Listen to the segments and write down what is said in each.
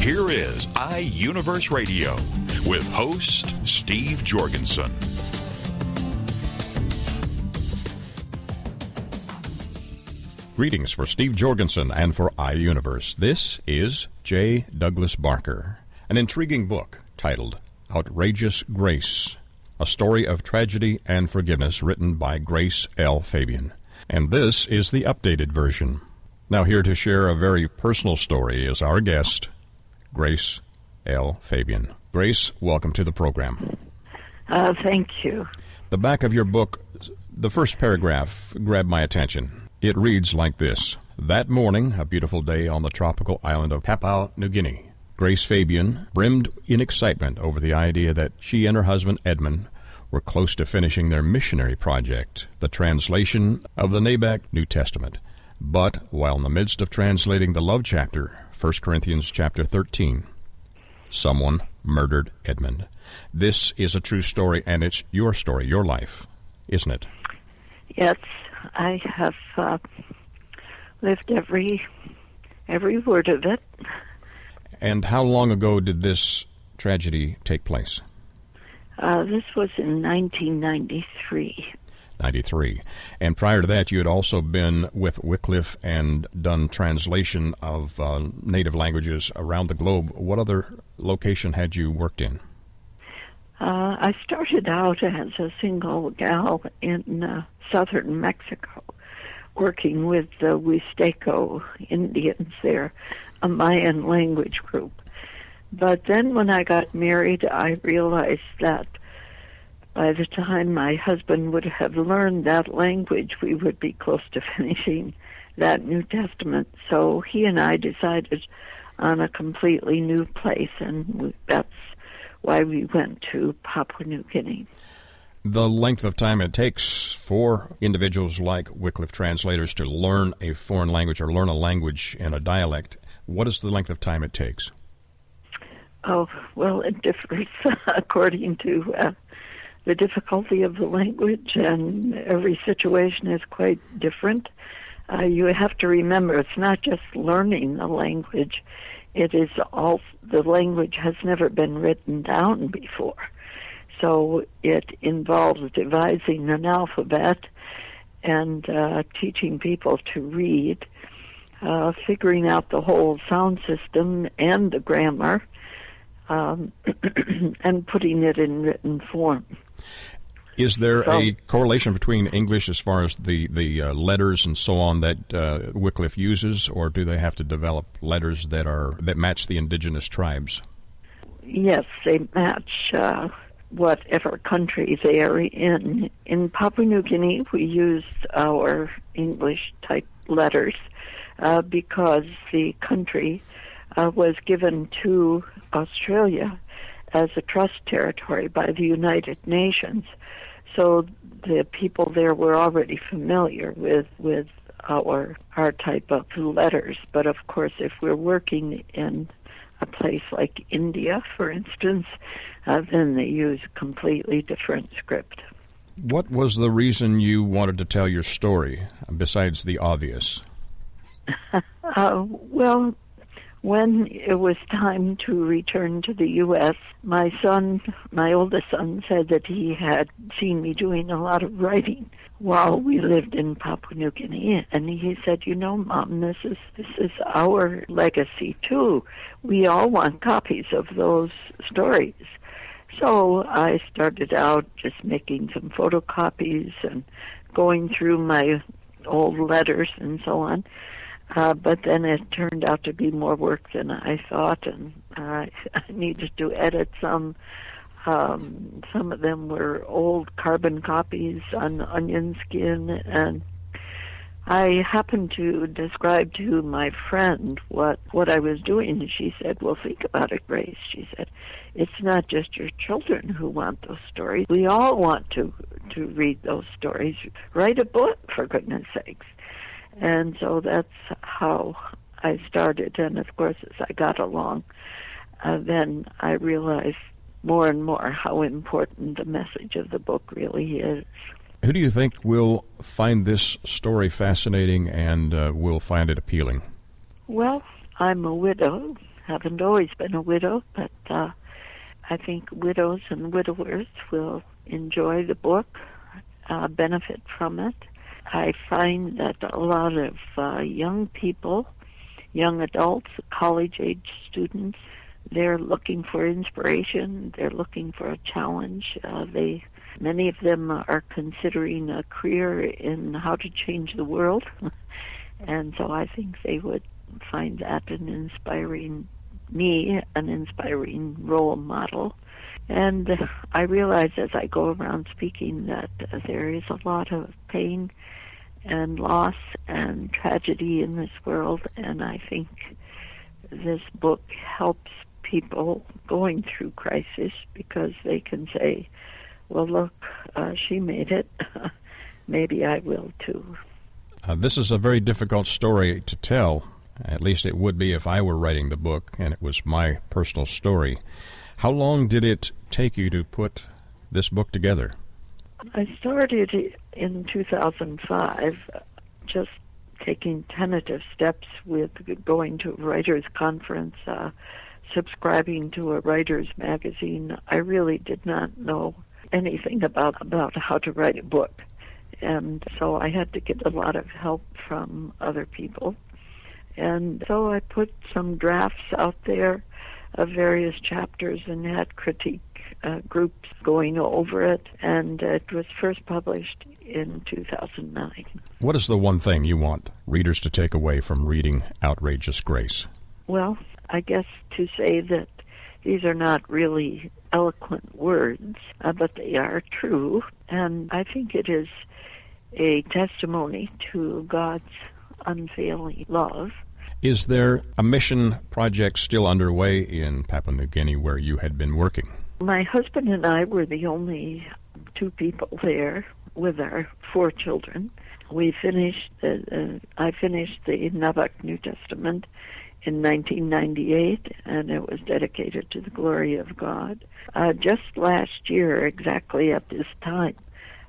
Here is iUniverse Radio with host Steve Jorgensen. Greetings for Steve Jorgensen and for iUniverse. This is J. Douglas Barker, an intriguing book titled Outrageous Grace, a story of tragedy and forgiveness written by Grace L. Fabian. And this is the updated version. Now, here to share a very personal story is our guest, Grace L. Fabian. Grace, welcome to the program. Uh, thank you. The back of your book, the first paragraph grabbed my attention. It reads like this That morning, a beautiful day on the tropical island of Papua New Guinea, Grace Fabian brimmed in excitement over the idea that she and her husband Edmund were close to finishing their missionary project, the translation of the Nabak New Testament. But while in the midst of translating the love chapter 1 Corinthians chapter 13. Someone murdered Edmund. This is a true story, and it's your story, your life, isn't it? Yes, I have uh, lived every every word of it. And how long ago did this tragedy take place? Uh, this was in 1993. 93. And prior to that, you had also been with Wycliffe and done translation of uh, native languages around the globe. What other location had you worked in? Uh, I started out as a single gal in uh, southern Mexico, working with the Huisteco Indians there, a Mayan language group. But then when I got married, I realized that by the time my husband would have learned that language, we would be close to finishing that New Testament. So he and I decided on a completely new place, and that's why we went to Papua New Guinea. The length of time it takes for individuals like Wycliffe translators to learn a foreign language or learn a language in a dialect, what is the length of time it takes? Oh, well, it differs according to uh, the difficulty of the language, and every situation is quite different. Uh, you have to remember it's not just learning the language, it is all the language has never been written down before. So it involves devising an alphabet and uh, teaching people to read, uh, figuring out the whole sound system and the grammar, um, and putting it in written form. Is there a correlation between English as far as the the uh, letters and so on that uh, Wycliffe uses, or do they have to develop letters that are that match the indigenous tribes? Yes, they match uh, whatever country they are in. In Papua New Guinea, we used our English type letters uh, because the country uh, was given to Australia as a trust territory by the United Nations. So the people there were already familiar with with our our type of letters. But of course, if we're working in a place like India, for instance, uh, then they use a completely different script. What was the reason you wanted to tell your story, besides the obvious? uh, well, when it was time to return to the U.S., my son, my oldest son, said that he had seen me doing a lot of writing while we lived in Papua New Guinea, and he said, "You know, Mom, this is this is our legacy too. We all want copies of those stories." So I started out just making some photocopies and going through my old letters and so on. Uh, but then it turned out to be more work than I thought, and uh, I needed to edit some. Um, some of them were old carbon copies on onion skin, and I happened to describe to my friend what what I was doing, and she said, "Well, think about it, Grace." She said, "It's not just your children who want those stories. We all want to to read those stories. Write a book, for goodness sakes." And so that's how I started. And of course, as I got along, uh, then I realized more and more how important the message of the book really is. Who do you think will find this story fascinating and uh, will find it appealing? Well, I'm a widow. Haven't always been a widow, but uh, I think widows and widowers will enjoy the book, uh, benefit from it. I find that a lot of uh, young people, young adults, college age students, they're looking for inspiration. They're looking for a challenge. Uh, they Many of them are considering a career in how to change the world. and so I think they would find that an inspiring, me, an inspiring role model. And I realize as I go around speaking that there is a lot of pain and loss and tragedy in this world, and I think this book helps people going through crisis because they can say, well, look, uh, she made it. Maybe I will too. Uh, this is a very difficult story to tell. At least it would be if I were writing the book and it was my personal story. How long did it take you to put this book together? I started in 2005, just taking tentative steps with going to a writers' conference, uh, subscribing to a writers' magazine. I really did not know anything about about how to write a book, and so I had to get a lot of help from other people, and so I put some drafts out there of various chapters and had critique uh, groups going over it, and it was first published in 2009. What is the one thing you want readers to take away from reading Outrageous Grace? Well, I guess to say that these are not really eloquent words, uh, but they are true. And I think it is a testimony to God's unfailing love. Is there a mission project still underway in Papua New Guinea where you had been working? My husband and I were the only two people there with our four children. We finished. Uh, uh, I finished the Nabak New Testament in 1998, and it was dedicated to the glory of God. Uh, just last year, exactly at this time,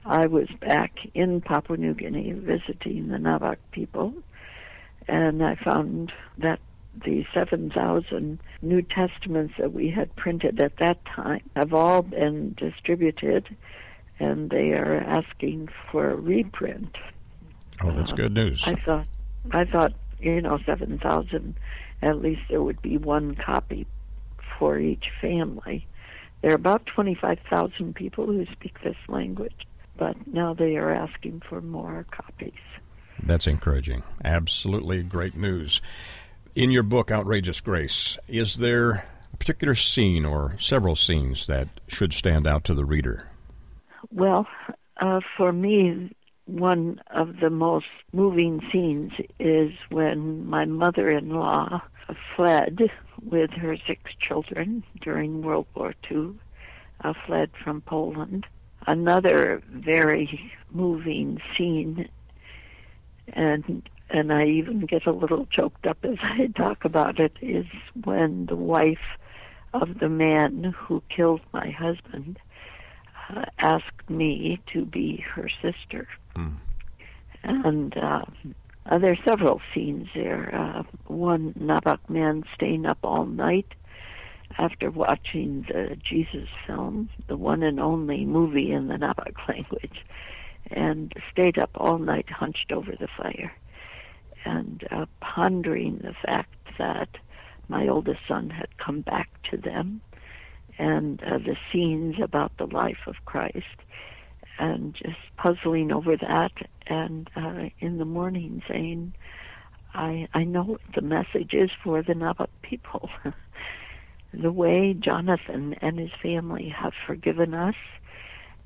I was back in Papua New Guinea visiting the Nabak people, and I found that the 7,000 New Testaments that we had printed at that time have all been distributed, and they are asking for a reprint. Oh, that's um, good news. I thought, I thought, you know, 7,000 at least there would be one copy for each family. There are about 25,000 people who speak this language, but now they are asking for more copies. That's encouraging. Absolutely great news. In your book, Outrageous Grace, is there a particular scene or several scenes that should stand out to the reader? Well, uh, for me, one of the most moving scenes is when my mother in law fled with her six children during World War II, uh, fled from Poland. Another very moving scene, and and I even get a little choked up as I talk about it, is when the wife of the man who killed my husband uh, asked me to be her sister. Mm. And uh, uh, there are several scenes there. Uh, one Nabak man staying up all night after watching the Jesus film, the one and only movie in the Nabak language, and stayed up all night hunched over the fire and uh, pondering the fact that my oldest son had come back to them and uh, the scenes about the life of Christ and just puzzling over that and uh, in the morning saying I I know what the message is for the Nabak people. the way Jonathan and his family have forgiven us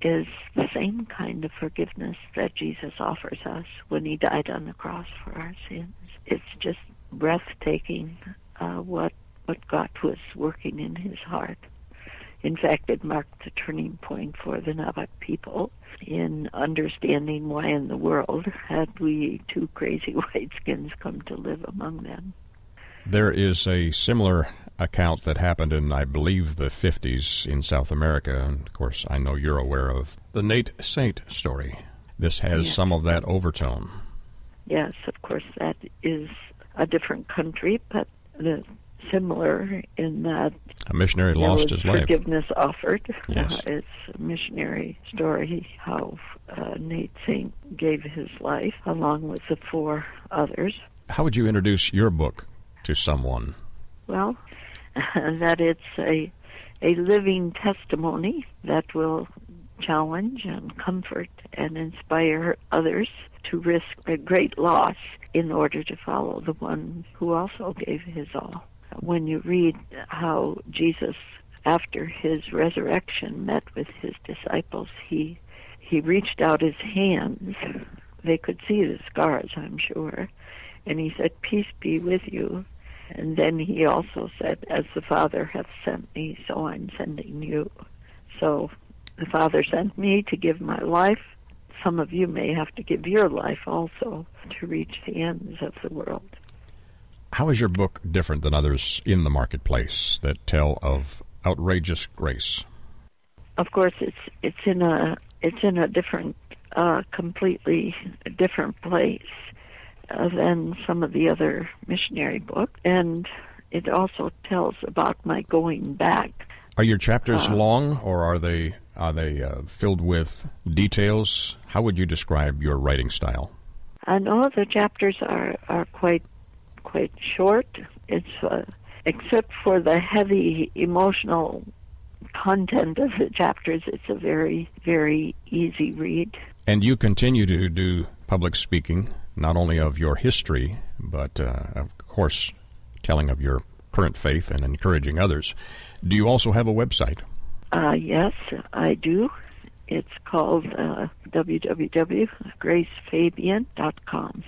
is the same kind of forgiveness that Jesus offers us when he died on the cross for our sins. It's just breathtaking uh, what what God was working in his heart. In fact, it marked the turning point for the Nabak people in understanding why in the world had we two crazy white skins come to live among them. There is a similar account that happened in, I believe, the 50s in South America. And of course, I know you're aware of the Nate Saint story. This has Yes. some of that overtone. Yes, of course, that is a different country, but the, similar in that A missionary lost his life. forgiveness offered. Yes. Uh, it's a missionary story how uh, Nate Saint gave his life along with the four others. How would you introduce your book to someone? Well, that it's a a living testimony that will challenge and comfort and inspire others to risk a great loss in order to follow the one who also gave his all. When you read how Jesus, after his resurrection, met with his disciples, he he reached out his hands. They could see the scars, I'm sure, and he said, "Peace be with you." And then he also said, As the Father hath sent me, so I'm sending you. So the Father sent me to give my life. Some of you may have to give your life also to reach the ends of the world. How is your book different than others in the marketplace that tell of outrageous grace? Of course, it's it's in a it's in a different, uh, completely different place than some of the other missionary books, and it also tells about my going back Are your chapters Uh, long, or are they are they uh, filled with details? How would you describe your writing style? I know the chapters are are quite quite short. It's uh, except for the heavy emotional content of the chapters, it's a very very easy read. And you continue to do public speaking, not only of your history, but uh, of course, telling of your current faith and encouraging others. Do you also have a website? Uh, yes, I do. It's called uh, www.gracefabian.com.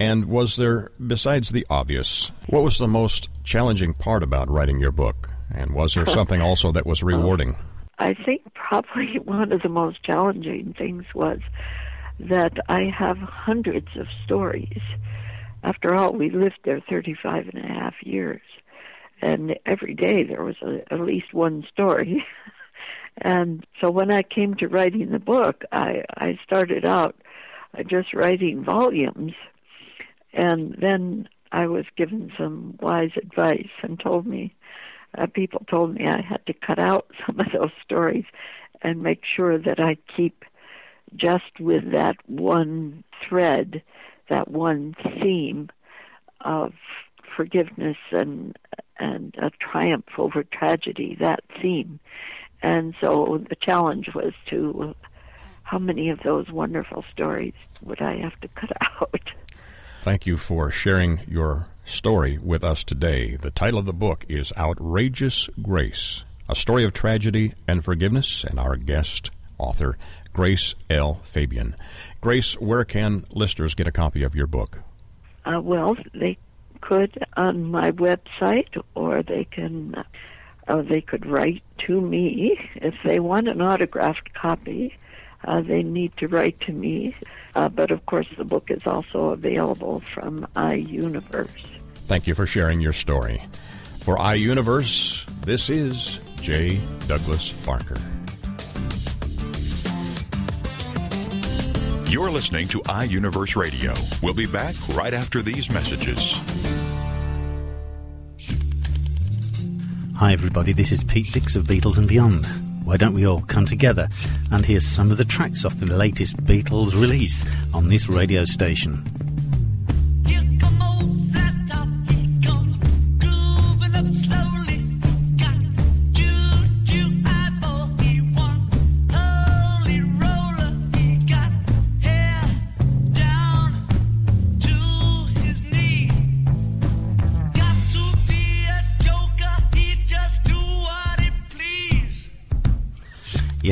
And was there, besides the obvious, what was the most challenging part about writing your book? And was there something also that was rewarding? I think probably one of the most challenging things was that I have hundreds of stories. After all, we lived there 35 and a half years, and every day there was a, at least one story. and so when I came to writing the book, I, I started out just writing volumes, and then I was given some wise advice and told me uh, people told me I had to cut out some of those stories and make sure that I keep just with that one thread, that one theme of forgiveness and and a triumph over tragedy, that theme. And so the challenge was to how many of those wonderful stories would I have to cut out? Thank you for sharing your story with us today. The title of the book is Outrageous Grace, a story of tragedy and forgiveness, and our guest author, Grace L. Fabian. Grace, where can listeners get a copy of your book? Uh, well, they could on my website, or they can uh, they could write to me if they want an autographed copy. Uh, they need to write to me. Uh, but of course, the book is also available from iUniverse. Thank you for sharing your story. For iUniverse, this is J. Douglas Barker. You're listening to iUniverse Radio. We'll be back right after these messages. Hi, everybody, this is Pete Dix of Beatles and Beyond. Why don't we all come together and hear some of the tracks off the latest Beatles release on this radio station?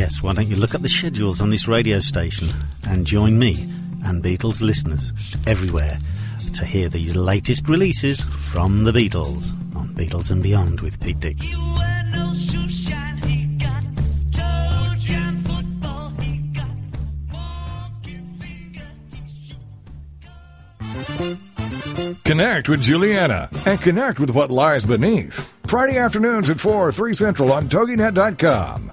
Yes, why don't you look up the schedules on this radio station and join me and Beatles listeners everywhere to hear the latest releases from the Beatles on Beatles and Beyond with Pete Dix. You wear no shoe shine, he got toe jam football, he got walking fingers, he Connect with Juliana and connect with what lies beneath. Friday afternoons at 4, 3 Central on TogiNet.com.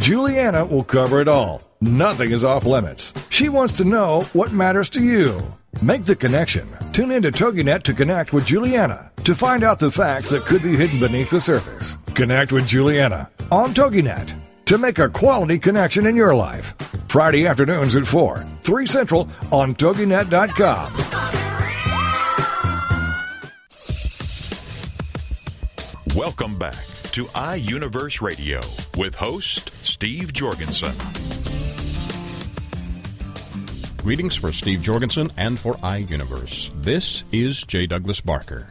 Juliana will cover it all. Nothing is off limits. She wants to know what matters to you. Make the connection. Tune into TogiNet to connect with Juliana to find out the facts that could be hidden beneath the surface. Connect with Juliana on TogiNet to make a quality connection in your life. Friday afternoons at 4, 3 Central on TogiNet.com. Welcome back to iUniverse Radio with host Steve Jorgensen. Greetings for Steve Jorgensen and for iUniverse. This is J. Douglas Barker.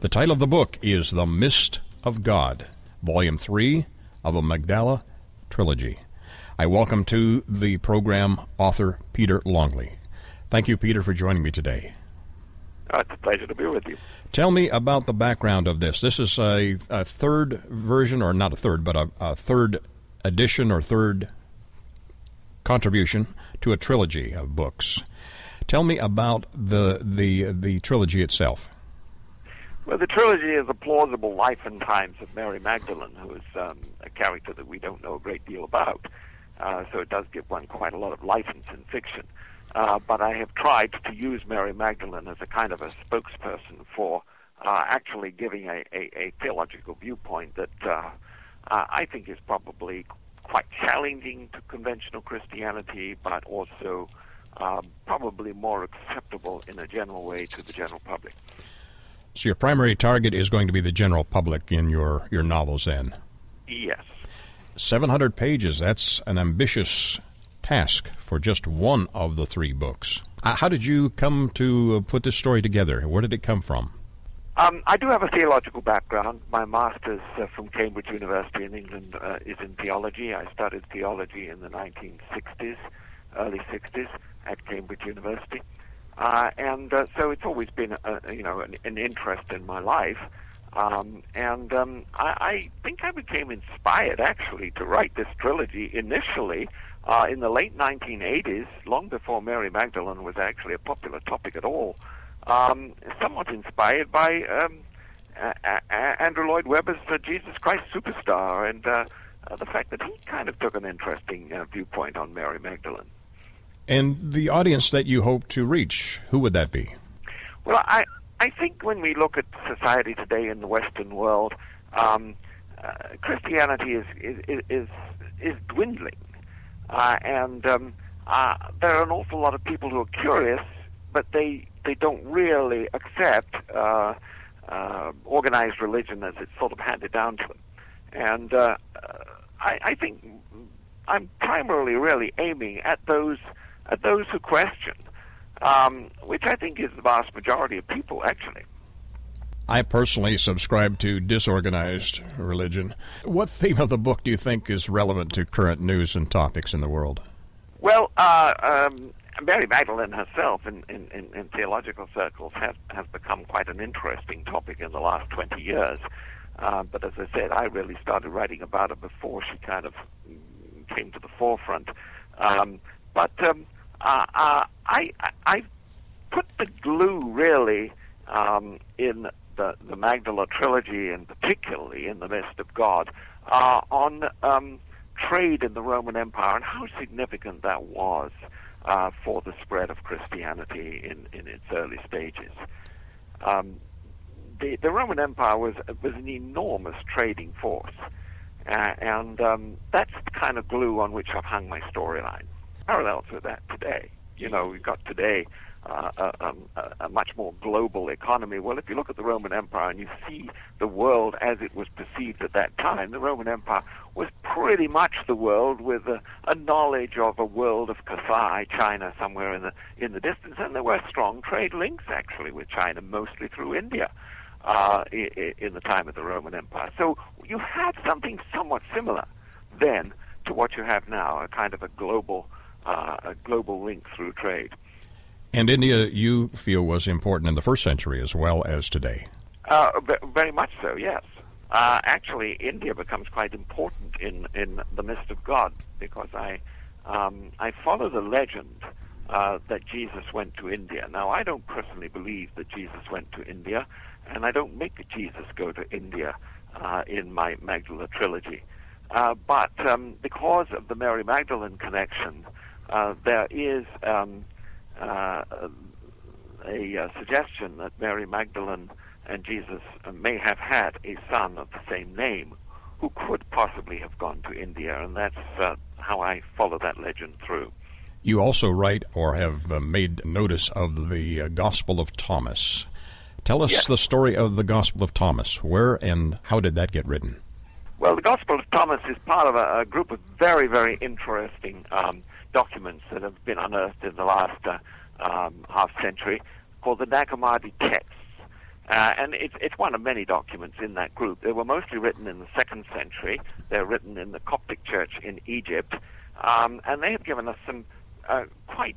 The title of the book is The Mist of God, Volume 3 of a Magdala trilogy. I welcome to the program author Peter Longley. Thank you, Peter, for joining me today. Uh, it's a pleasure to be with you. Tell me about the background of this. This is a, a third version, or not a third, but a, a third edition or third contribution to a trilogy of books. Tell me about the the the trilogy itself. Well, the trilogy is a plausible life and times of Mary Magdalene, who is um, a character that we don't know a great deal about. Uh, so it does give one quite a lot of license in fiction. Uh, but I have tried to use Mary Magdalene as a kind of a spokesperson for uh, actually giving a, a, a theological viewpoint that uh, I think is probably quite challenging to conventional Christianity, but also um, probably more acceptable in a general way to the general public. So your primary target is going to be the general public in your, your novels then. Yes. 700 pages, that's an ambitious task for just one of the three books. Uh, how did you come to uh, put this story together? Where did it come from? Um, I do have a theological background. My master's uh, from Cambridge University in England uh, is in theology. I studied theology in the 1960s, early 60s at Cambridge University, uh, and uh, so it's always been, a, you know, an, an interest in my life. Um, and um, I, I think I became inspired actually to write this trilogy initially uh, in the late 1980s, long before Mary Magdalene was actually a popular topic at all um, somewhat inspired by um, Andrew Lloyd Webber's uh, Jesus Christ Superstar and uh, uh, the fact that he kind of took an interesting uh, viewpoint on Mary Magdalene. And the audience that you hope to reach, who would that be? Well, I I think when we look at society today in the Western world, um, uh, Christianity is is is, is dwindling, uh, and um, uh, there are an awful lot of people who are curious, but they they don't really accept uh, uh, organized religion as it's sort of handed down to them, and uh, I, I think I'm primarily really aiming at those at those who question um, which I think is the vast majority of people, actually. I personally subscribe to disorganized religion. What theme of the book do you think is relevant to current news and topics in the world? Well, uh, um, Mary Magdalene herself, in, in, in, in theological circles, has, has become quite an interesting topic in the last 20 years. Uh, but as I said, I really started writing about her before she kind of came to the forefront. Um, but um, uh, uh, I, I, I put the glue really um, in the, the Magdala trilogy, and particularly in the Mist of God, uh, on um, trade in the Roman Empire and how significant that was uh, for the spread of Christianity in, in its early stages. Um, the, the Roman Empire was was an enormous trading force, uh, and um, that's the kind of glue on which I've hung my storyline. parallels with that today. You know, we've got today a, a, much more global economy. Well, if you look at the Roman Empire and you see the world as it was perceived at that time, the Roman Empire was pretty much the world with a, a knowledge of a world of Cathay, China, somewhere in the in the distance, and there were strong trade links actually with China, mostly through India. Uh, i- in the time of the Roman Empire. So you had something somewhat similar then to what you have now, a kind of a global, uh, a global link through trade. And India, you feel, was important in the first century as well as today. Uh, ve- very much so, yes. Uh, actually, India becomes quite important in, in the Mist of God because I um, I follow the legend uh, that Jesus went to India. Now, I don't personally believe that Jesus went to India, and I don't make Jesus go to India uh, in my Magdala trilogy. Uh, but um, because of the Mary Magdalene connection, uh, there is um, uh, a uh, suggestion that Mary Magdalene and Jesus may have had a son of the same name who could possibly have gone to India, and that's uh, how I follow that legend through. You also write or have uh, made notice of the uh, Gospel of Thomas. Tell us Yes. the story of the Gospel of Thomas. Where and how did that get written? Well, the Gospel of Thomas is part of a, a group of very, very interesting um, documents that have been unearthed in the last uh, um, half century called the Nag Hammadi texts. Uh, and it's, it's one of many documents in that group. They were mostly written in the second century. They're written in the Coptic Church in Egypt. Um, and they have given us some uh, quite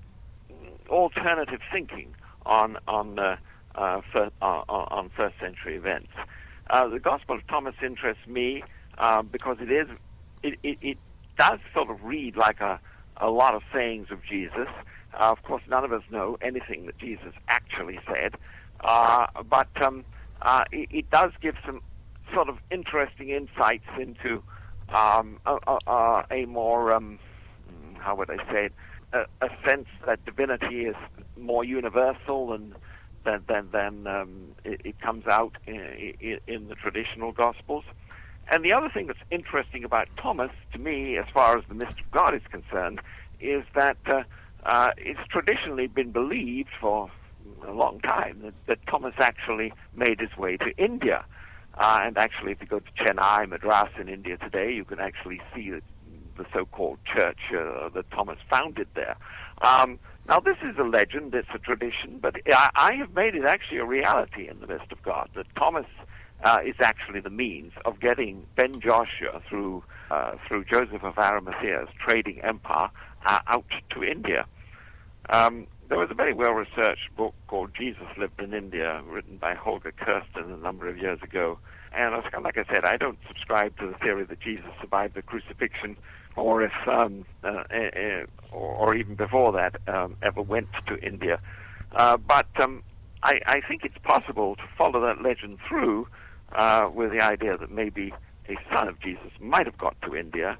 alternative thinking on, on, uh, uh, fir- uh, on first century events. Uh, the Gospel of Thomas interests me uh, because it is it, it, it does sort of read like a, a lot of sayings of Jesus. Uh, of course, none of us know anything that Jesus actually said, uh, but um, uh, it, it does give some sort of interesting insights into um, a, a, a more um, how would I say it, a, a sense that divinity is more universal and than than, than um, it, it comes out in, in, in the traditional gospels. And the other thing that's interesting about Thomas, to me, as far as the Mist of God is concerned, is that uh, uh, it's traditionally been believed for a long time that, that Thomas actually made his way to India. Uh, and actually, if you go to Chennai, Madras in India today, you can actually see the, the so-called church uh, that Thomas founded there. Um, now, this is a legend, it's a tradition, but I, I have made it actually a reality in the Mist of God that Thomas uh, is actually the means of getting Ben Joshua through uh, through Joseph of Arimathea's trading empire uh, out to India. Um, there was a very well researched book called Jesus Lived in India, written by Holger Kersten a number of years ago. And like I said, I don't subscribe to the theory that Jesus survived the crucifixion, or if, um, uh, eh, eh, or, or even before that, um, ever went to India. Uh, but um, I, I think it's possible to follow that legend through uh, with the idea that maybe a son of Jesus might have got to India.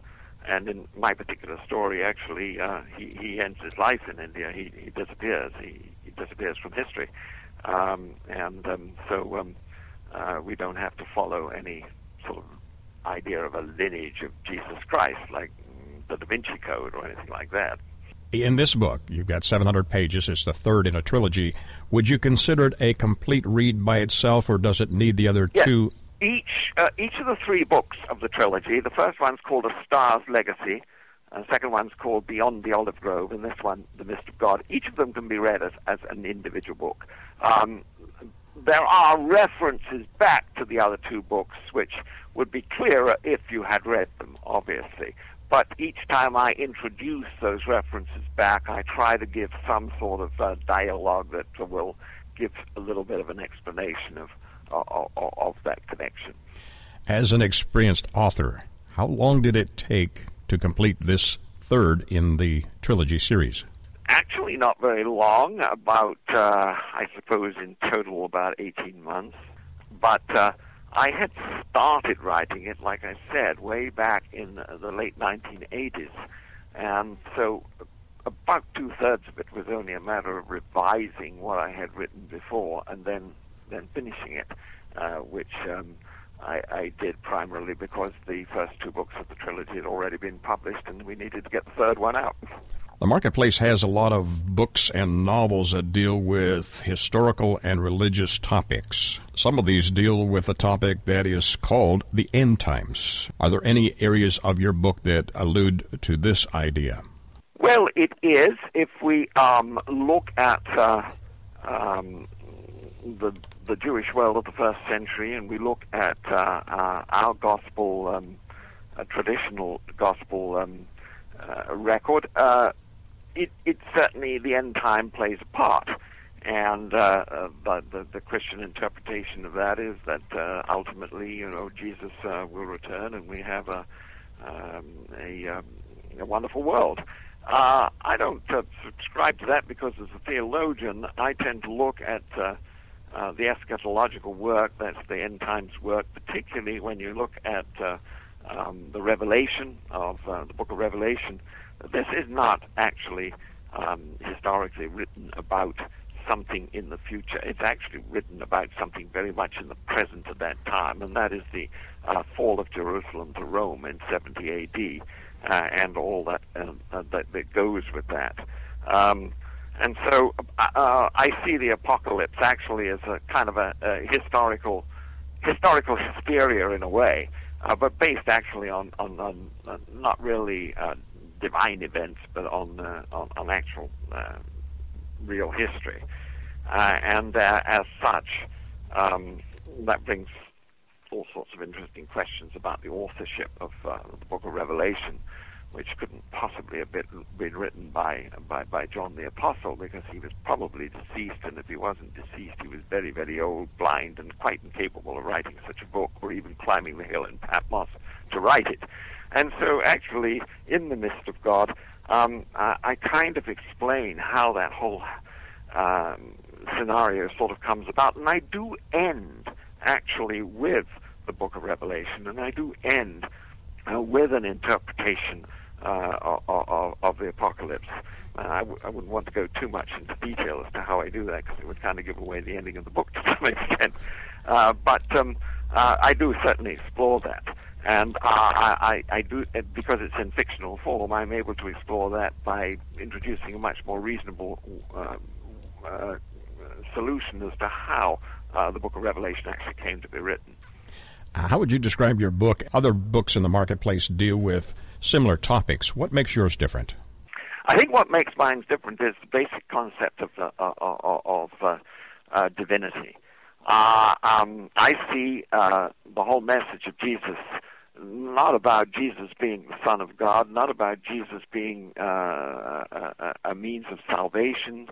And in my particular story, actually, uh, he, he ends his life in India. He, he disappears. He, he disappears from history. Um, and um, so um, uh, we don't have to follow any sort of idea of a lineage of Jesus Christ, like the Da Vinci Code or anything like that. In this book, you've got 700 pages. It's the third in a trilogy. Would you consider it a complete read by itself, or does it need the other Yes. two? Each uh, each of the three books of the trilogy. The first one's called A Star's Legacy. The second one's called Beyond the Olive Grove, and this one, The Mist of God. Each of them can be read as, as an individual book. Um, there are references back to the other two books, which would be clearer if you had read them, obviously. But each time I introduce those references back, I try to give some sort of uh, dialogue that will give a little bit of an explanation of, of, of that connection. As an experienced author, how long did it take to complete this third in the trilogy series? Actually, not very long. About, uh, I suppose, in total, about 18 months. But uh, I had started writing it, like I said, way back in the late 1980s. And so about two thirds of it was only a matter of revising what I had written before and then, then finishing it, uh, which um, I, I did primarily because the first two books of the trilogy had already been published and we needed to get the third one out. The marketplace has a lot of books and novels that deal with historical and religious topics. Some of these deal with a topic that is called the end times. Are there any areas of your book that allude to this idea? Well, it is. If we um, look at uh, um, the the Jewish world of the first century, and we look at uh, uh, our gospel, um, a traditional gospel um, uh, record, uh, it, it certainly the end time plays a part. And uh, uh, the, the Christian interpretation of that is that uh, ultimately, you know, Jesus uh, will return, and we have a um, a, um, a wonderful world. Uh, I don't uh, subscribe to that because, as a theologian, I tend to look at uh, uh, the eschatological work, that's the end times work, particularly when you look at uh, um, the Revelation of uh, the book of Revelation. This is not actually um, historically written about something in the future. It's actually written about something very much in the present at that time, and that is the uh, fall of Jerusalem to Rome in 70 A.D. Uh, and all that, uh, uh, that that goes with that. Um, and so uh, I see the apocalypse actually as a kind of a, a historical historical hysteria in a way, uh, but based actually on on, on uh, not really uh, divine events, but on uh, on, on actual uh, real history. Uh, and uh, as such, um, that brings all sorts of interesting questions about the authorship of the Book of Revelation, which couldn't possibly have been, been written by, by by John the Apostle because he was probably deceased, and if he wasn't deceased, he was very very old, blind, and quite incapable of writing such a book, or even climbing the hill in Patmos to write it. And so, actually, in the Mist of God, um, I, I kind of explain how that whole um, scenario sort of comes about, and I do end actually with the Book of Revelation, and I do end uh, with an interpretation uh, of, of, the apocalypse. Uh, I w- I wouldn't want to go too much into detail as to how I do that because it would kind of give away the ending of the book to some extent. Uh, but um, uh, I do certainly explore that. And uh, I, I, do, uh, because it's in fictional form, I'm able to explore that by introducing a much more reasonable uh, uh, solution as to how uh, the book of Revelation actually came to be written. Uh, How would you describe your book? Other books in the marketplace deal with similar topics. What makes yours different? I think what makes mine different is the basic concept of uh, of uh, uh, divinity. Uh, um, I see uh, the whole message of Jesus not about Jesus being the Son of God, not about Jesus being uh, a, a, means of salvation,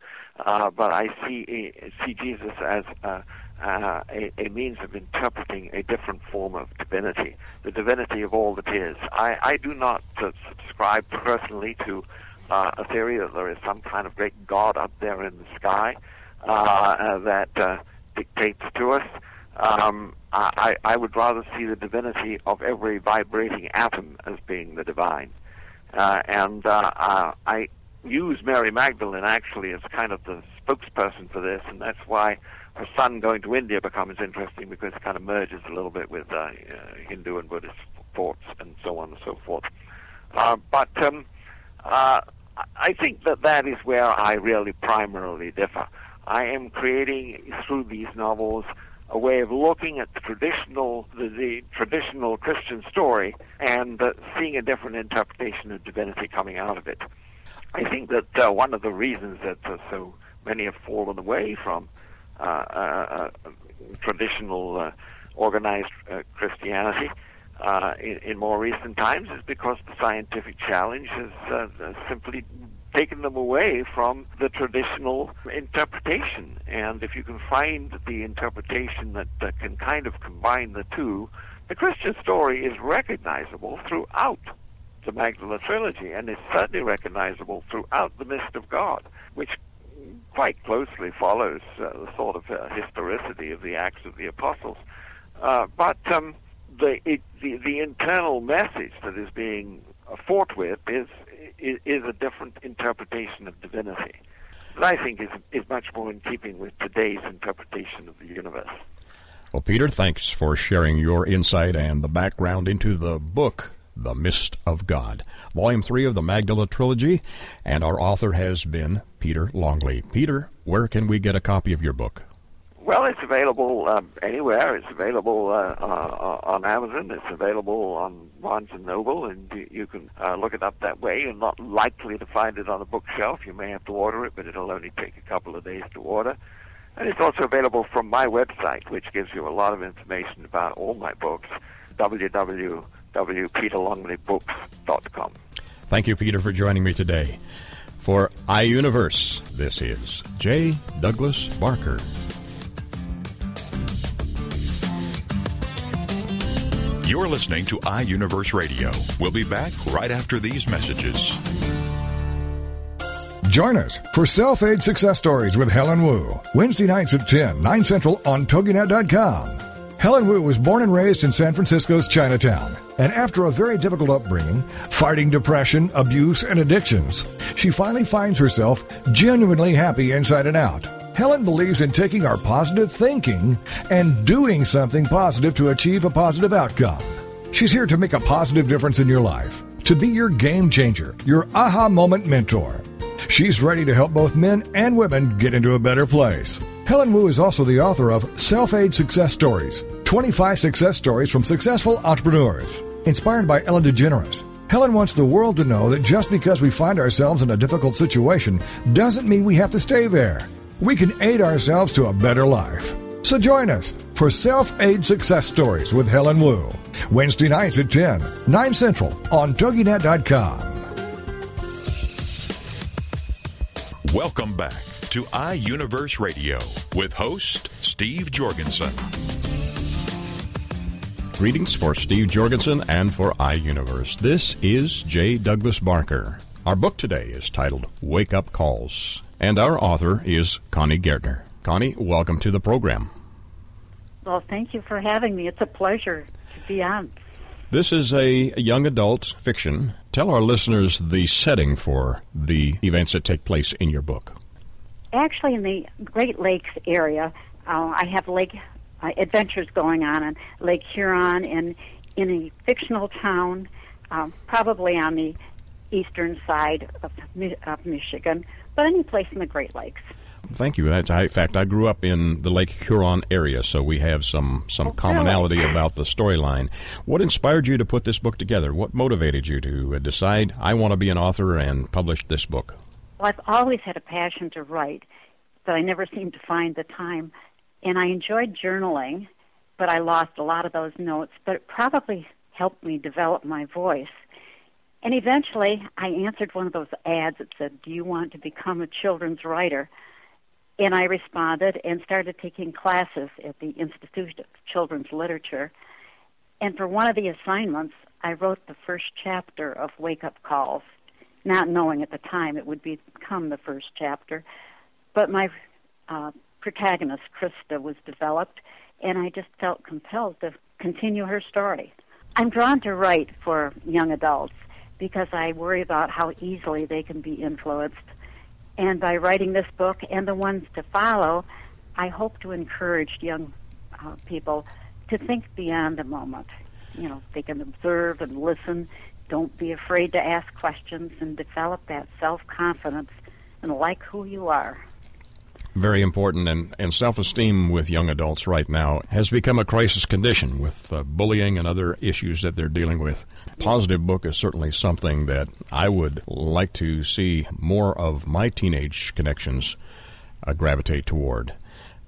uh, but I see see Jesus as a, uh, a, a means of interpreting a different form of divinity, the divinity of all that is. I, I do not uh, subscribe personally to uh, a theory that there is some kind of great God up there in the sky uh, uh, that uh, dictates to us. Um, I, I would rather see the divinity of every vibrating atom as being the divine. Uh, and uh, uh, I use Mary Magdalene actually as kind of the spokesperson for this, and that's why her son going to India becomes interesting because it kind of merges a little bit with uh, uh, Hindu and Buddhist thoughts and so on and so forth. Uh, but um, I think that that is where I really primarily differ. I am creating through these novels a way of looking at the traditional the, the traditional Christian story and uh, seeing a different interpretation of divinity coming out of it. I think that uh, one of the reasons that uh, so many have fallen away from uh, uh, uh, traditional organized Christianity in, in more recent times is because the scientific challenge has simply taken them away from the traditional interpretation. And if you can find the interpretation that, that can kind of combine the two, the Christian story is recognizable throughout the Magdala trilogy, and is certainly recognizable throughout the Mist of God, which quite closely follows uh, the sort of uh, historicity of the Acts of the Apostles. Uh, but um, the, it, the the internal message that is being fought with is, is is a different interpretation of divinity that I think is is much more in keeping with today's interpretation of the universe. Well, Peter, thanks for sharing your insight and the background into the book, The Mist of God, Volume 3 of the Magdala Trilogy, and our author has been Peter Longley. Peter, where can we get a copy of your book? Well, it's available um, anywhere. It's available uh, uh, on Amazon. It's available on Barnes and Noble, and you, you can uh, look it up that way. You're not likely to find it on a bookshelf. You may have to order it, but it'll only take a couple of days to order. And it's also available from my website, which gives you a lot of information about all my books, www.peterlongleybooks.com. Thank you, Peter, for joining me today. For iUniverse, this is J. Douglas Barker. You're listening to iUniverse Radio. We'll be back right after these messages. Join us for Self Aid Success Stories with Helen Wu, Wednesday nights at 10, 9 Central on TogiNet.com. Helen Wu was born and raised in San Francisco's Chinatown, and after a very difficult upbringing, fighting depression, abuse, and addictions, she finally finds herself genuinely happy inside and out. Helen believes in taking our positive thinking and doing something positive to achieve a positive outcome. She's here to make a positive difference in your life, to be your game changer, your aha moment mentor. She's ready to help both men and women get into a better place. Helen Wu is also the author of Self Aid Success Stories 25 Success Stories from Successful Entrepreneurs. Inspired by Ellen DeGeneres, Helen wants the world to know that just because we find ourselves in a difficult situation doesn't mean we have to stay there. We can aid ourselves to a better life. So join us for Self Aid Success Stories with Helen Wu. Wednesday nights at 10, 9 Central on TogiNet.com. Welcome back to iUniverse Radio with host Steve Jorgensen. Greetings for Steve Jorgensen and for iUniverse. This is J. Douglas Barker. Our book today is titled Wake Up Calls, and our author is Connie Gaertner. Connie, welcome to the program. Well, thank you for having me. It's a pleasure to be on. This is a young adult fiction. Tell our listeners the setting for the events that take place in your book. Actually, in the Great Lakes area, uh, I have lake uh, adventures going on in Lake Huron and in a fictional town, um, probably on the eastern side of, of Michigan, but any place in the Great Lakes. Thank you. I, in fact, I grew up in the Lake Huron area, so we have some some Oh, commonality really? about the storyline. What inspired you to put this book together? What motivated you to uh, decide I want to be an author and publish this book? Well, I've always had a passion to write, but I never seemed to find the time. And I enjoyed journaling, but I lost a lot of those notes. But it probably helped me develop my voice. And eventually, I answered one of those ads that said, Do you want to become a children's writer? And I responded and started taking classes at the Institute of Children's Literature. And for one of the assignments, I wrote the first chapter of Wake Up Calls, not knowing at the time it would become the first chapter. But my uh, protagonist, Krista, was developed, and I just felt compelled to continue her story. I'm drawn to write for young adults because I worry about how easily they can be influenced. And by writing this book and the ones to follow, I hope to encourage young uh, people to think beyond the moment. You know, they can observe and listen. Don't be afraid to ask questions and develop that self confidence and like who you are. Very important, and, and self esteem with young adults right now has become a crisis condition with uh, bullying and other issues that they're dealing with. Positive book is certainly something that I would like to see more of my teenage connections uh, gravitate toward.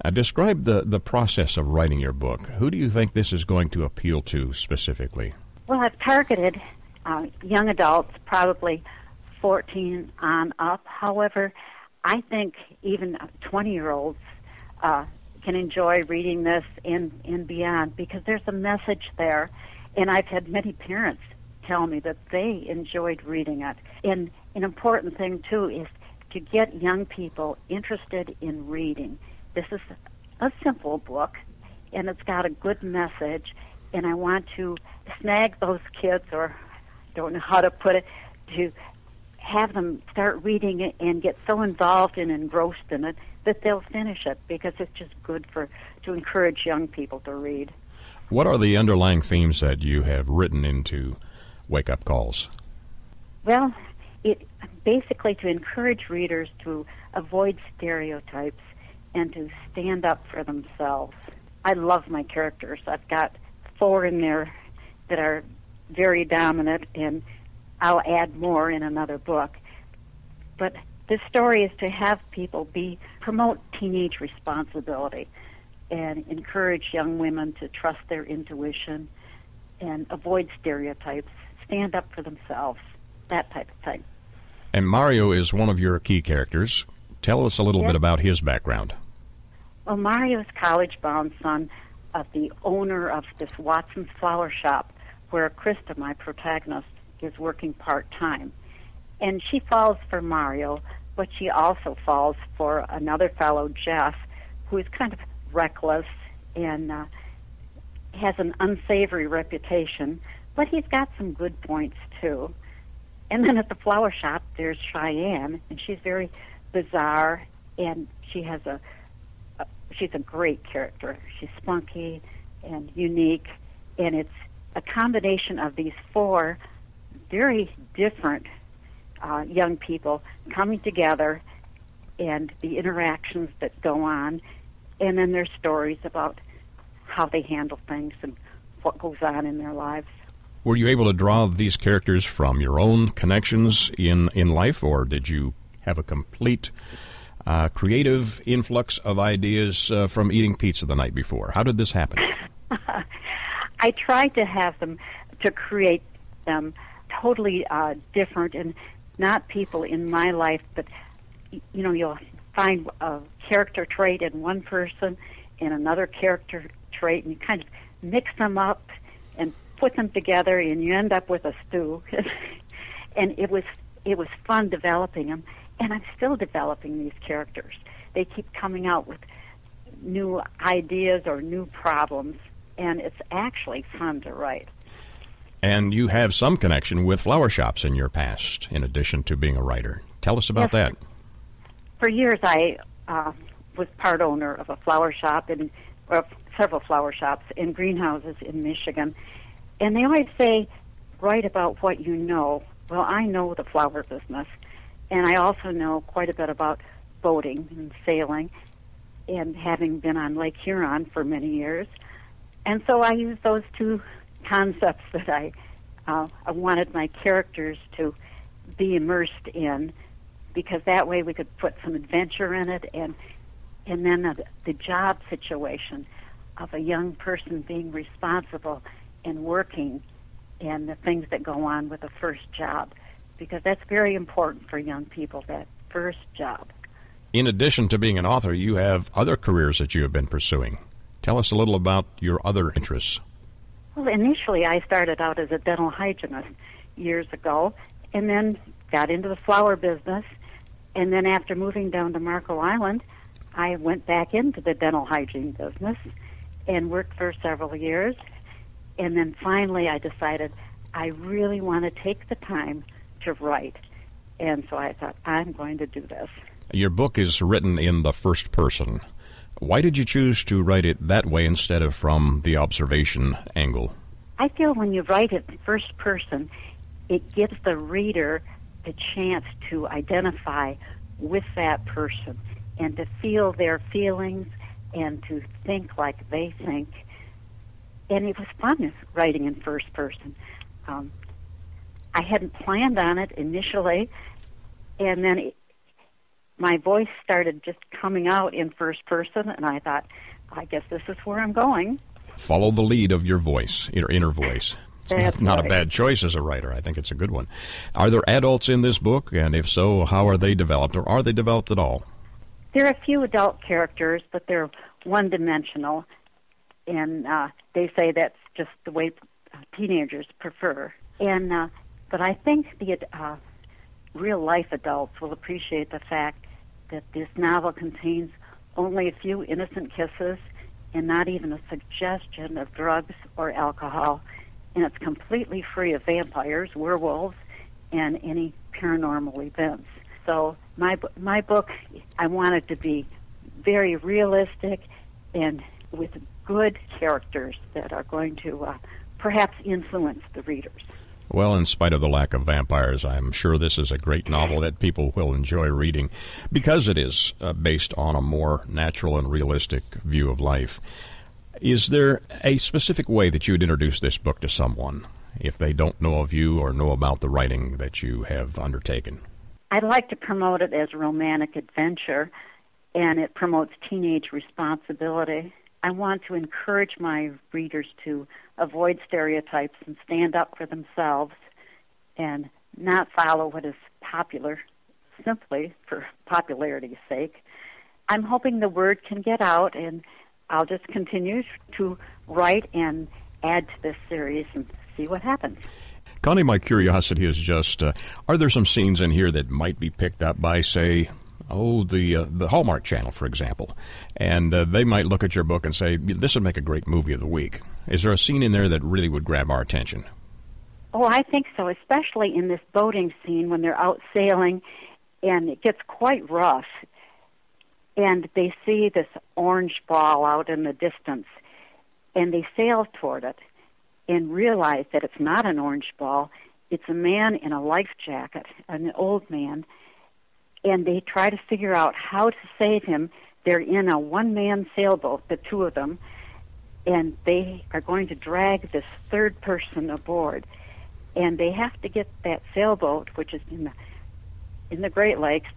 Uh, describe the, the process of writing your book. Who do you think this is going to appeal to specifically? Well, I've targeted uh, young adults, probably 14 on up. However, I think even 20 year olds uh, can enjoy reading this and, and beyond because there's a message there. And I've had many parents tell me that they enjoyed reading it. And an important thing, too, is to get young people interested in reading. This is a simple book, and it's got a good message, and I want to snag those kids, or don't know how to put it, to have them start reading it and get so involved and engrossed in it that they'll finish it because it's just good for to encourage young people to read. What are the underlying themes that you have written into wake up calls? Well, it basically to encourage readers to avoid stereotypes and to stand up for themselves. I love my characters. I've got four in there that are very dominant, and I'll add more in another book. But this story is to have people be promote teenage responsibility and encourage young women to trust their intuition and avoid stereotypes, stand up for themselves, that type of thing. And Mario is one of your key characters. Tell us a little Yes. bit about his background. Well, Mario's college bound son of the owner of this Watson's flower shop where Krista, my protagonist, is working part time. And she falls for Mario, but she also falls for another fellow, Jeff, who is kind of reckless and uh, has an unsavory reputation, but he's got some good points too. And then at the flower shop, there's Cheyenne, and she's very bizarre, and she has a she's a great character. She's spunky and unique, and it's a combination of these four very different uh, young people coming together and the interactions that go on, and then their stories about how they handle things and what goes on in their lives. Were you able to draw these characters from your own connections in, in life, or did you have a complete uh, creative influx of ideas uh, from eating pizza the night before? How did this happen? I tried to have them to create them totally uh, different and not people in my life, but you know you'll find a character trait in one person and another character trait, and you kind of mix them up and put them together, and you end up with a stew. and it was it was fun developing them, and I'm still developing these characters. They keep coming out with new ideas or new problems, and it's actually fun to write. And you have some connection with flower shops in your past, in addition to being a writer. Tell us about Yes. that. For years, I uh, was part owner of a flower shop and or several flower shops and greenhouses in Michigan, and they always say, "Write about what you know." Well, I know the flower business, and I also know quite a bit about boating and sailing, and having been on Lake Huron for many years, and so I use those two concepts that I uh, I wanted my characters to be immersed in because that way we could put some adventure in it and and then the, the job situation of a young person being responsible and working and the things that go on with a first job because that's very important for young people that first job In addition to being an author, you have other careers that you have been pursuing. Tell us a little about your other interests. Well, initially I started out as a dental hygienist years ago and then got into the flower business. And then after moving down to Marco Island, I went back into the dental hygiene business and worked for several years. And then finally I decided I really want to take the time to write. And so I thought, I'm going to do this. Your book is written in the first person. Why did you choose to write it that way instead of from the observation angle? I feel when you write it first person, it gives the reader the chance to identify with that person and to feel their feelings and to think like they think. And it was fun writing in first person. Um, I hadn't planned on it initially, and then it, my voice started just coming out in first person, and I thought, I guess this is where I'm going. Follow the lead of your voice, your inner voice. It's That's not, not a bad choice as a writer. I think it's a good one. Are there adults in this book? And if so, how are they developed? Or are they developed at all? There are a few adult characters, but they're one dimensional, and uh, they say that's just the way teenagers prefer. And uh, but I think the uh, real life adults will appreciate the fact that this novel contains only a few innocent kisses and not even a suggestion of drugs or alcohol, and it's completely free of vampires, werewolves, and any paranormal events. So my my book, I want it to be very realistic and with good characters that are going to uh, perhaps influence the readers. Well, in spite of the lack of vampires, I'm sure this is a great novel that people will enjoy reading because it is uh, based on a more natural and realistic view of life. Is there a specific way that you would introduce this book to someone if they don't know of you or know about the writing that you have undertaken? I'd like to promote it as a romantic adventure, and it promotes teenage responsibility. I want to encourage my readers to avoid stereotypes and stand up for themselves and not follow what is popular simply for popularity's sake. I'm hoping the word can get out, and I'll just continue to write and add to this series and see what happens. Connie, my curiosity is just uh, are there some scenes in here that might be picked up by, say, oh, the uh, the Hallmark Channel, for example, and uh, they might look at your book and say, this would make a great movie of the week. Is there a scene in there that really would grab our attention? Oh, I think so, especially in this boating scene when they're out sailing and it gets quite rough. And they see this orange ball out in the distance and they sail toward it and realize that it's not an orange ball, it's a man in a life jacket, an old man. And they try to figure out how to save him. They're in a one man sailboat, the two of them, and they are going to drag this third person aboard and they have to get that sailboat, which is in the in the Great Lakes,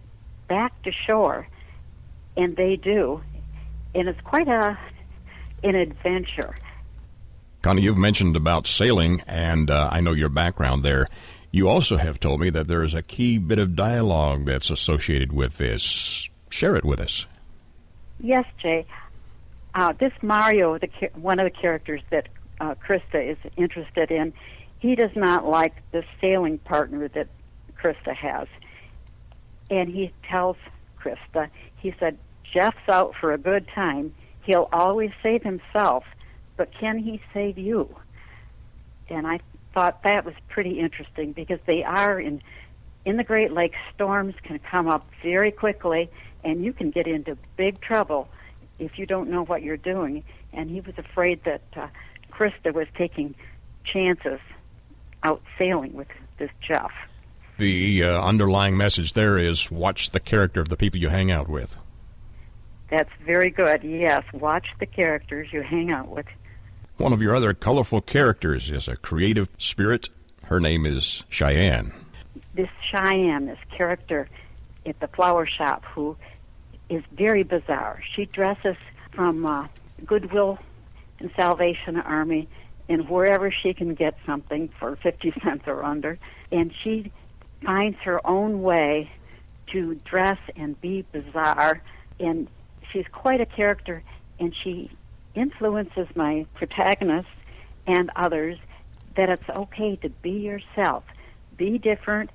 back to shore, and they do, and it's quite a an adventure. Connie, you've mentioned about sailing, and uh, I know your background there. You also have told me that there is a key bit of dialogue that's associated with this. Share it with us. Yes, Jay. Uh, this Mario, the one of the characters that uh, Krista is interested in, he does not like the sailing partner that Krista has. And he tells Krista, he said, Jeff's out for a good time. He'll always save himself, but can he save you? And I thought that was pretty interesting because they are in in the Great Lakes storms can come up very quickly and you can get into big trouble if you don't know what you're doing and he was afraid that uh, Krista was taking chances out sailing with this Jeff. The uh, underlying message there is watch the character of the people you hang out with. That's very good. Yes, watch the characters you hang out with. One of your other colorful characters is a creative spirit. Her name is Cheyenne. This Cheyenne, this character at the flower shop, who is very bizarre. She dresses from uh, Goodwill and Salvation Army and wherever she can get something for 50 cents or under. And she finds her own way to dress and be bizarre. And she's quite a character, and she influences my protagonist and others that it's okay to be yourself, be different,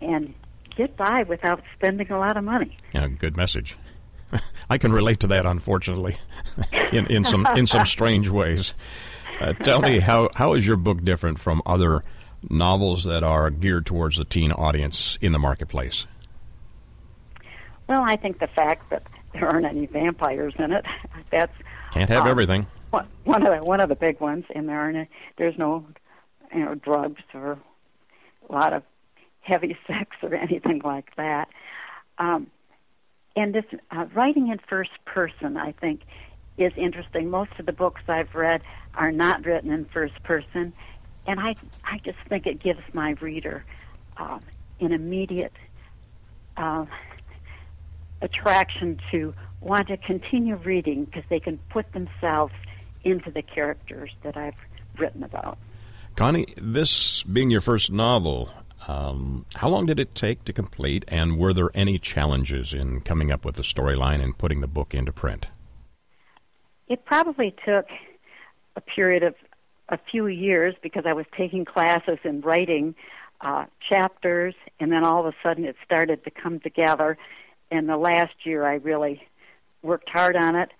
and get by without spending a lot of money. Yeah, good message. I can relate to that, unfortunately, in, in some in some strange ways. Uh, tell me how how is your book different from other novels that are geared towards the teen audience in the marketplace? Well, I think the fact that there aren't any vampires in it, that's Can't have Uh, everything. one one of the one of the big ones, and there aren't there's no you know drugs or a lot of heavy sex or anything like that. Um, and this uh, writing in first person, I think, is interesting. Most of the books I've read are not written in first person, and I I just think it gives my reader um, an immediate uh, attraction to want to continue reading because they can put themselves into the characters that I've written about. Connie, this being your first novel, um, how long did it take to complete, and were there any challenges in coming up with the storyline and putting the book into print? It probably took a period of a few years because I was taking classes in writing uh, chapters, and then all of a sudden it started to come together. And the last year I really worked hard on it,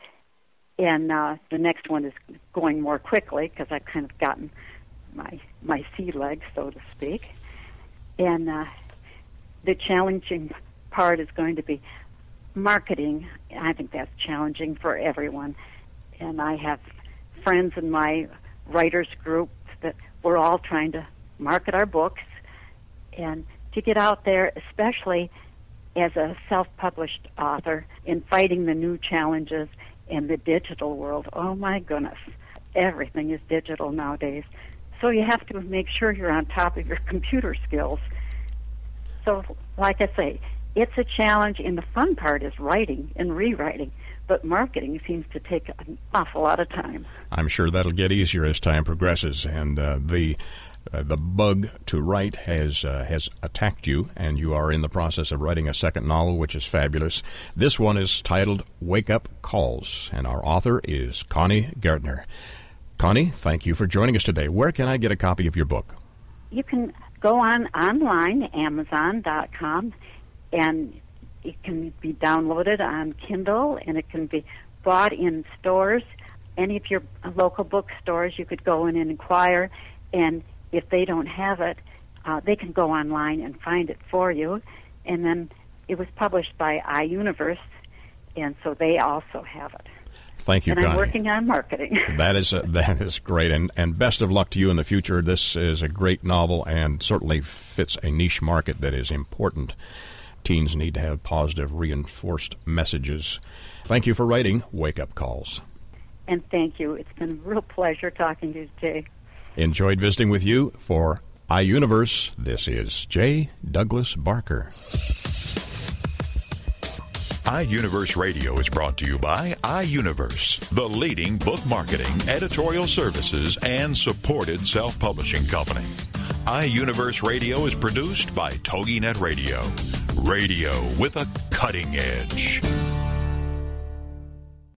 and uh, the next one is going more quickly because I've kind of gotten my my sea legs, so to speak. And uh, the challenging part is going to be marketing. I think that's challenging for everyone. And I have friends in my writers group that we're all trying to market our books and to get out there, especially as a self published author, in fighting the new challenges in the digital world. Oh my goodness, everything is digital nowadays. So you have to make sure you're on top of your computer skills. So, like I say, it's a challenge, and the fun part is writing and rewriting. But marketing seems to take an awful lot of time. I'm sure that'll get easier as time progresses, and uh, the uh, the bug to write has uh, has attacked you, and you are in the process of writing a second novel, which is fabulous. This one is titled "Wake Up Calls," and our author is Connie Gaertner. Connie, thank you for joining us today. Where can I get a copy of your book? You can go on online, Amazon.com, and it can be downloaded on Kindle, and it can be bought in stores. Any of your local bookstores, you could go in and inquire, and if they don't have it, uh, they can go online and find it for you. And then it was published by iUniverse, and so they also have it. Thank you, and Connie. I'm working on marketing. That is uh, that is great, and and best of luck to you in the future. This is a great novel, and certainly fits a niche market that is important. Teens need to have positive, reinforced messages. Thank you for writing Wake Up Calls. and thank you. It's been a real pleasure talking to you today. Enjoyed visiting with you for iUniverse. This is J. Douglas Barker. iUniverse Radio is brought to you by iUniverse, the leading book marketing, editorial services, and supported self publishing company. iUniverse Radio is produced by TogiNet Radio. Radio with a cutting edge.